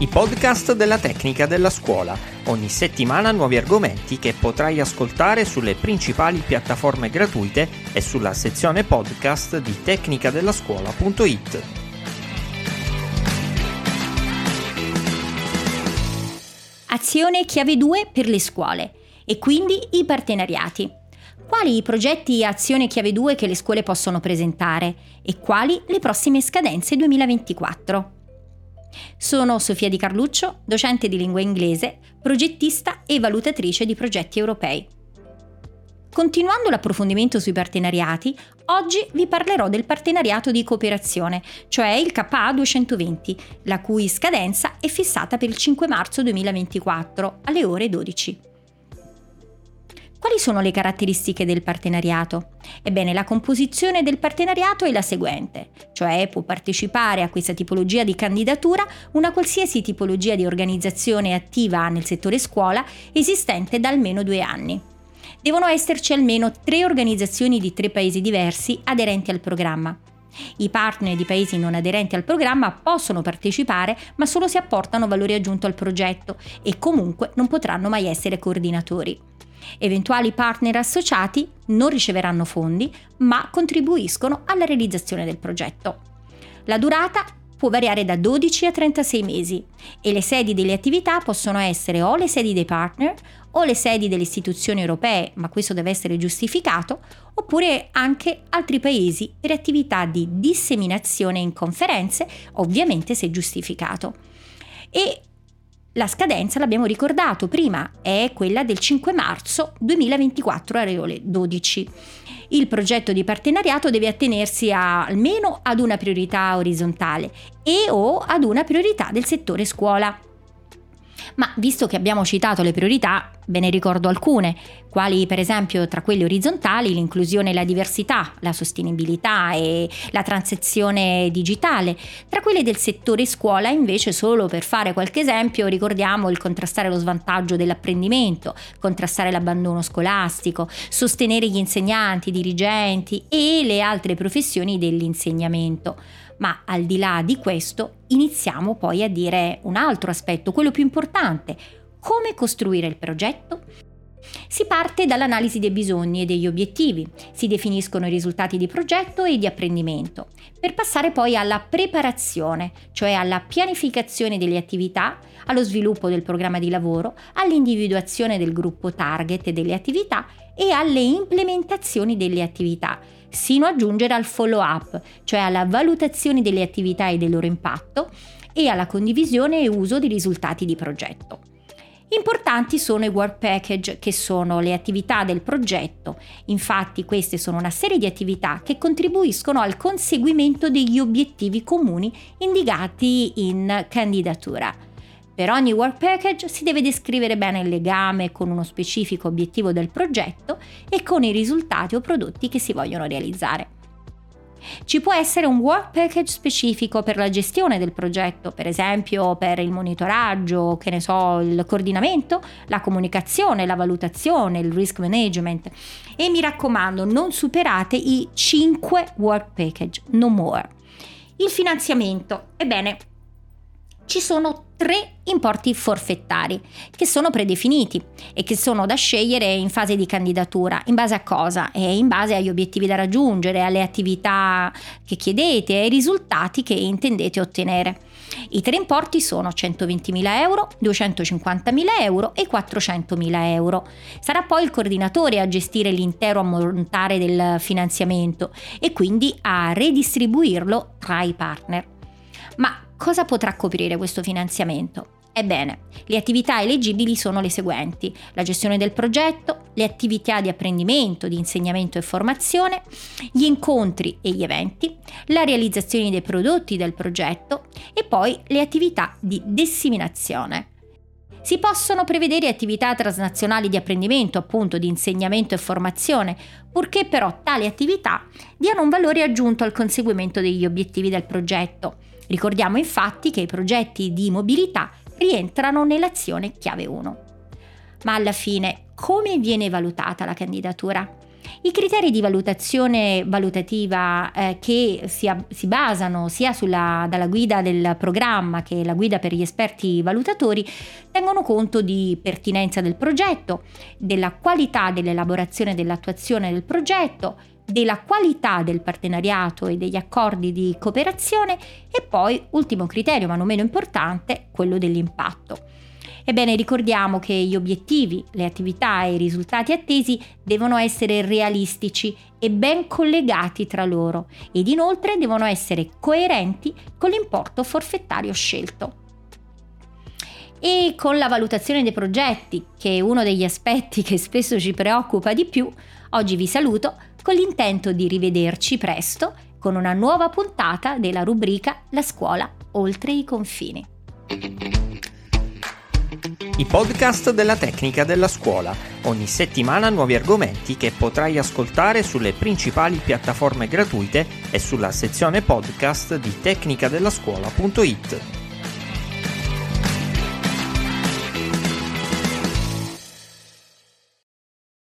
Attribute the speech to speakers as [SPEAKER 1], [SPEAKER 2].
[SPEAKER 1] i podcast della tecnica della scuola. Ogni settimana nuovi argomenti che potrai ascoltare sulle principali piattaforme gratuite e sulla sezione podcast di tecnicadellascuola.it.
[SPEAKER 2] Azione chiave 2 per le scuole e quindi i partenariati. Quali i progetti Azione chiave 2 che le scuole possono presentare e quali le prossime scadenze 2024? Sono Sofia Di Carluccio, docente di lingua inglese, progettista e valutatrice di progetti europei. Continuando l'approfondimento sui partenariati, oggi vi parlerò del partenariato di cooperazione, cioè il KA 220, la cui scadenza è fissata per il 5 marzo 2024 alle ore 12. Quali sono le caratteristiche del partenariato? Ebbene, la composizione del partenariato è la seguente, cioè può partecipare a questa tipologia di candidatura una qualsiasi tipologia di organizzazione attiva nel settore scuola esistente da almeno due anni. Devono esserci almeno tre organizzazioni di tre paesi diversi aderenti al programma. I partner di paesi non aderenti al programma possono partecipare, ma solo se apportano valore aggiunto al progetto e comunque non potranno mai essere coordinatori. Eventuali partner associati non riceveranno fondi, ma contribuiscono alla realizzazione del progetto. La durata può variare da 12 a 36 mesi e le sedi delle attività possono essere o le sedi dei partner o le sedi delle istituzioni europee, ma questo deve essere giustificato, oppure anche altri paesi per attività di disseminazione in conferenze, ovviamente se giustificato. E la scadenza, l'abbiamo ricordato prima, è quella del 5 marzo 2024 alle ore 12. Il progetto di partenariato deve attenersi a, almeno ad una priorità orizzontale e o ad una priorità del settore scuola. Ma visto che abbiamo citato le priorità, ve ne ricordo alcune, quali per esempio tra quelle orizzontali l'inclusione e la diversità, la sostenibilità e la transizione digitale. Tra quelle del settore scuola invece solo per fare qualche esempio ricordiamo il contrastare lo svantaggio dell'apprendimento, contrastare l'abbandono scolastico, sostenere gli insegnanti, i dirigenti e le altre professioni dell'insegnamento. Ma al di là di questo iniziamo poi a dire un altro aspetto, quello più importante, come costruire il progetto? Si parte dall'analisi dei bisogni e degli obiettivi, si definiscono i risultati di progetto e di apprendimento, per passare poi alla preparazione, cioè alla pianificazione delle attività, allo sviluppo del programma di lavoro, all'individuazione del gruppo target delle attività e alle implementazioni delle attività, sino a giungere al follow up, cioè alla valutazione delle attività e del loro impatto e alla condivisione e uso dei risultati di progetto. Importanti sono i work package, che sono le attività del progetto. Infatti queste sono una serie di attività che contribuiscono al conseguimento degli obiettivi comuni indicati in candidatura. Per ogni work package si deve descrivere bene il legame con uno specifico obiettivo del progetto e con i risultati o prodotti che si vogliono realizzare. Ci può essere un work package specifico per la gestione del progetto, per esempio per il monitoraggio, che ne so, il coordinamento, la comunicazione, la valutazione, il risk management. E mi raccomando, non superate i 5 work package, no more. Il finanziamento. Ebbene, ci sono tre importi forfettari che sono predefiniti e che sono da scegliere in fase di candidatura. In base a cosa? E in base agli obiettivi da raggiungere, alle attività che chiedete e ai risultati che intendete ottenere. I tre importi sono 120.000 euro, 250.000 euro e 400.000 euro. Sarà poi il coordinatore a gestire l'intero ammontare del finanziamento e quindi a redistribuirlo tra i partner. Ma Cosa potrà coprire questo finanziamento? Ebbene, le attività eleggibili sono le seguenti: la gestione del progetto, le attività di apprendimento, di insegnamento e formazione, gli incontri e gli eventi, la realizzazione dei prodotti del progetto e poi le attività di disseminazione. Si possono prevedere attività transnazionali di apprendimento, appunto di insegnamento e formazione, purché però tali attività diano un valore aggiunto al conseguimento degli obiettivi del progetto Ricordiamo infatti che i progetti di mobilità rientrano nell'azione chiave 1. Ma alla fine come viene valutata la candidatura? I criteri di valutazione valutativa eh, che si, si, basano sia sulla, dalla guida del programma che la guida per gli esperti valutatori tengono conto di pertinenza del progetto, della qualità dell'elaborazione e dell'attuazione del progetto, della qualità del partenariato e degli accordi di cooperazione e poi, ultimo criterio ma non meno importante, quello dell'impatto. Ebbene, ricordiamo che gli obiettivi, le attività e i risultati attesi devono essere realistici e ben collegati tra loro ed inoltre devono essere coerenti con l'importo forfettario scelto. E con la valutazione dei progetti, che è uno degli aspetti che spesso ci preoccupa di più, oggi vi saluto con l'intento di rivederci presto con una nuova puntata della rubrica La scuola oltre i confini.
[SPEAKER 1] I podcast della tecnica della scuola. Ogni settimana nuovi argomenti che potrai ascoltare sulle principali piattaforme gratuite e sulla sezione podcast di tecnicadellascuola.it.